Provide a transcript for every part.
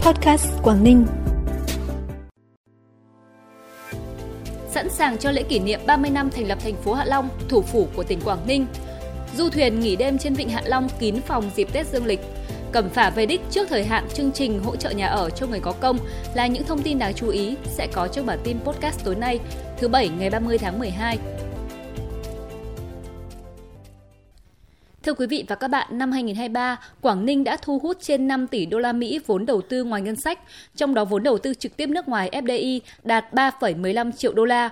Podcast Quảng Ninh. Sẵn sàng cho lễ kỷ niệm 30 năm thành lập thành phố Hạ Long, thủ phủ của tỉnh Quảng Ninh. Du thuyền nghỉ đêm trên vịnh Hạ Long kín phòng dịp Tết Dương lịch. Cẩm phả về đích trước thời hạn chương trình hỗ trợ nhà ở cho người có công là những thông tin đáng chú ý sẽ có trong bản tin podcast tối nay, thứ Bảy ngày 30 tháng 12. Thưa quý vị và các bạn, năm 2023, Quảng Ninh đã thu hút trên 5 tỷ đô la Mỹ vốn đầu tư ngoài ngân sách, trong đó vốn đầu tư trực tiếp nước ngoài FDI đạt 3,15 triệu đô la.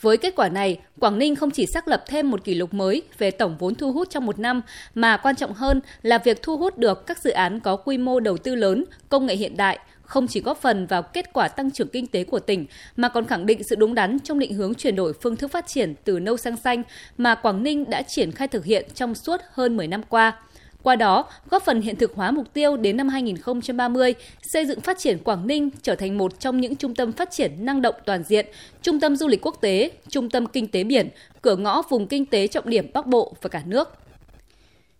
Với kết quả này, Quảng Ninh không chỉ xác lập thêm một kỷ lục mới về tổng vốn thu hút trong một năm, mà quan trọng hơn là việc thu hút được các dự án có quy mô đầu tư lớn, công nghệ hiện đại, không chỉ góp phần vào kết quả tăng trưởng kinh tế của tỉnh mà còn khẳng định sự đúng đắn trong định hướng chuyển đổi phương thức phát triển từ nâu sang xanh mà Quảng Ninh đã triển khai thực hiện trong suốt hơn 10 năm qua. Qua đó, góp phần hiện thực hóa mục tiêu đến năm 2030, xây dựng phát triển Quảng Ninh trở thành một trong những trung tâm phát triển năng động toàn diện, trung tâm du lịch quốc tế, trung tâm kinh tế biển, cửa ngõ vùng kinh tế trọng điểm Bắc Bộ và cả nước.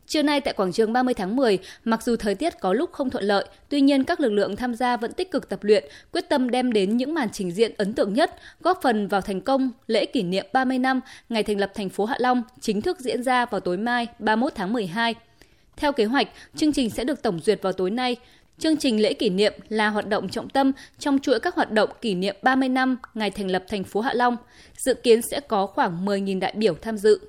Trưa nay tại quảng trường 30 tháng 10, mặc dù thời tiết có lúc không thuận lợi, tuy nhiên các lực lượng tham gia vẫn tích cực tập luyện, quyết tâm đem đến những màn trình diễn ấn tượng nhất, góp phần vào thành công lễ kỷ niệm 30 năm ngày thành lập thành phố Hạ Long chính thức diễn ra vào tối mai 31 tháng 12. Theo kế hoạch, chương trình sẽ được tổng duyệt vào tối nay. Chương trình lễ kỷ niệm là hoạt động trọng tâm trong chuỗi các hoạt động kỷ niệm 30 năm ngày thành lập thành phố Hạ Long. Dự kiến sẽ có khoảng 10.000 đại biểu tham dự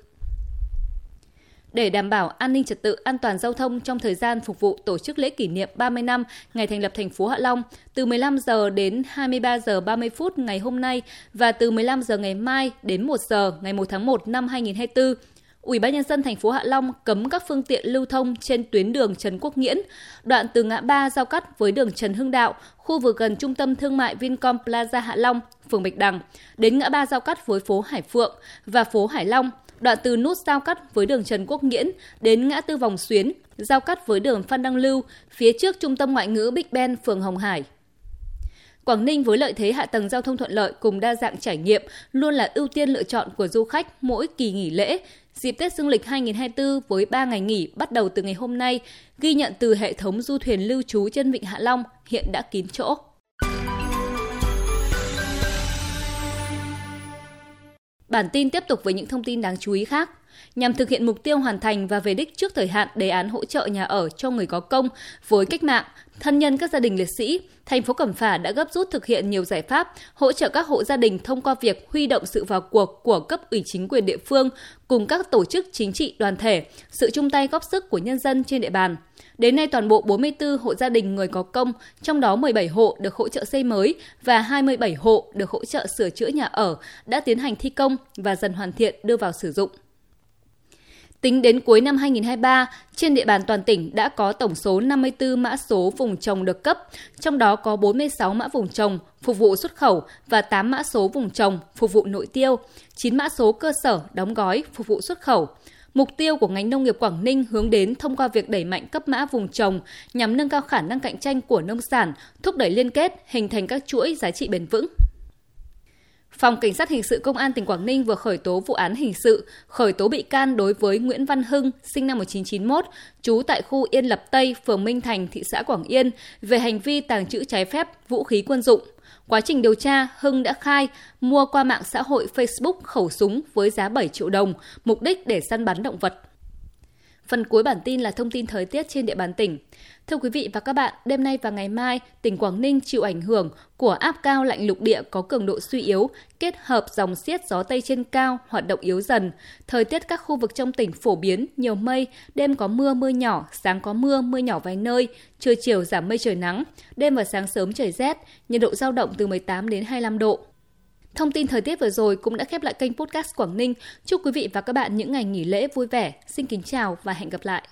để đảm bảo an ninh trật tự an toàn giao thông trong thời gian phục vụ tổ chức lễ kỷ niệm 30 năm ngày thành lập thành phố Hạ Long từ 15 giờ đến 23 giờ 30 phút ngày hôm nay và từ 15 giờ ngày mai đến 1 giờ ngày 1 tháng 1 năm 2024. Ủy ban nhân dân thành phố Hạ Long cấm các phương tiện lưu thông trên tuyến đường Trần Quốc Nghiễn, đoạn từ ngã ba giao cắt với đường Trần Hưng Đạo, khu vực gần trung tâm thương mại Vincom Plaza Hạ Long, phường Bạch Đằng, đến ngã ba giao cắt với phố Hải Phượng và phố Hải Long – đoạn từ nút giao cắt với đường Trần Quốc Nghiễn đến ngã tư vòng xuyến, giao cắt với đường Phan Đăng Lưu, phía trước Trung tâm Ngoại ngữ Big Ben, phường Hồng Hải. Quảng Ninh với lợi thế hạ tầng giao thông thuận lợi cùng đa dạng trải nghiệm luôn là ưu tiên lựa chọn của du khách mỗi kỳ nghỉ lễ. Dịp Tết Dương lịch 2024 với 3 ngày nghỉ bắt đầu từ ngày hôm nay, ghi nhận từ hệ thống du thuyền lưu trú trên Vịnh Hạ Long hiện đã kín chỗ. Bản tin tiếp tục với những thông tin đáng chú ý khác. Nhằm thực hiện mục tiêu hoàn thành và về đích trước thời hạn đề án hỗ trợ nhà ở cho người có công với cách mạng, thân nhân các gia đình liệt sĩ, thành phố Cẩm Phả đã gấp rút thực hiện nhiều giải pháp hỗ trợ các hộ gia đình thông qua việc huy động sự vào cuộc của cấp ủy chính quyền địa phương cùng các tổ chức chính trị đoàn thể, sự chung tay góp sức của nhân dân trên địa bàn. Đến nay toàn bộ 44 hộ gia đình người có công, trong đó 17 hộ được hỗ trợ xây mới và 27 hộ được hỗ trợ sửa chữa nhà ở đã tiến hành thi công và dần hoàn thiện đưa vào sử dụng. Tính đến cuối năm 2023, trên địa bàn toàn tỉnh đã có tổng số 54 mã số vùng trồng được cấp, trong đó có 46 mã vùng trồng phục vụ xuất khẩu và 8 mã số vùng trồng phục vụ nội tiêu, 9 mã số cơ sở đóng gói phục vụ xuất khẩu. Mục tiêu của ngành nông nghiệp Quảng Ninh hướng đến thông qua việc đẩy mạnh cấp mã vùng trồng nhằm nâng cao khả năng cạnh tranh của nông sản, thúc đẩy liên kết, hình thành các chuỗi giá trị bền vững. Phòng Cảnh sát Hình sự Công an tỉnh Quảng Ninh vừa khởi tố vụ án hình sự, khởi tố bị can đối với Nguyễn Văn Hưng, sinh năm 1991, trú tại khu Yên Lập Tây, phường Minh Thành, thị xã Quảng Yên, về hành vi tàng trữ trái phép vũ khí quân dụng. Quá trình điều tra, Hưng đã khai mua qua mạng xã hội Facebook khẩu súng với giá 7 triệu đồng, mục đích để săn bắn động vật. Phần cuối bản tin là thông tin thời tiết trên địa bàn tỉnh. Thưa quý vị và các bạn, đêm nay và ngày mai, tỉnh Quảng Ninh chịu ảnh hưởng của áp cao lạnh lục địa có cường độ suy yếu, kết hợp dòng xiết gió Tây trên cao hoạt động yếu dần. Thời tiết các khu vực trong tỉnh phổ biến, nhiều mây, đêm có mưa, mưa nhỏ, sáng có mưa, mưa nhỏ vài nơi, trưa chiều giảm mây trời nắng, đêm và sáng sớm trời rét, nhiệt độ giao động từ 18 đến 25 độ. Thông tin thời tiết vừa rồi cũng đã khép lại kênh podcast Quảng Ninh. Chúc quý vị và các bạn những ngày nghỉ lễ vui vẻ. Xin kính chào và hẹn gặp lại.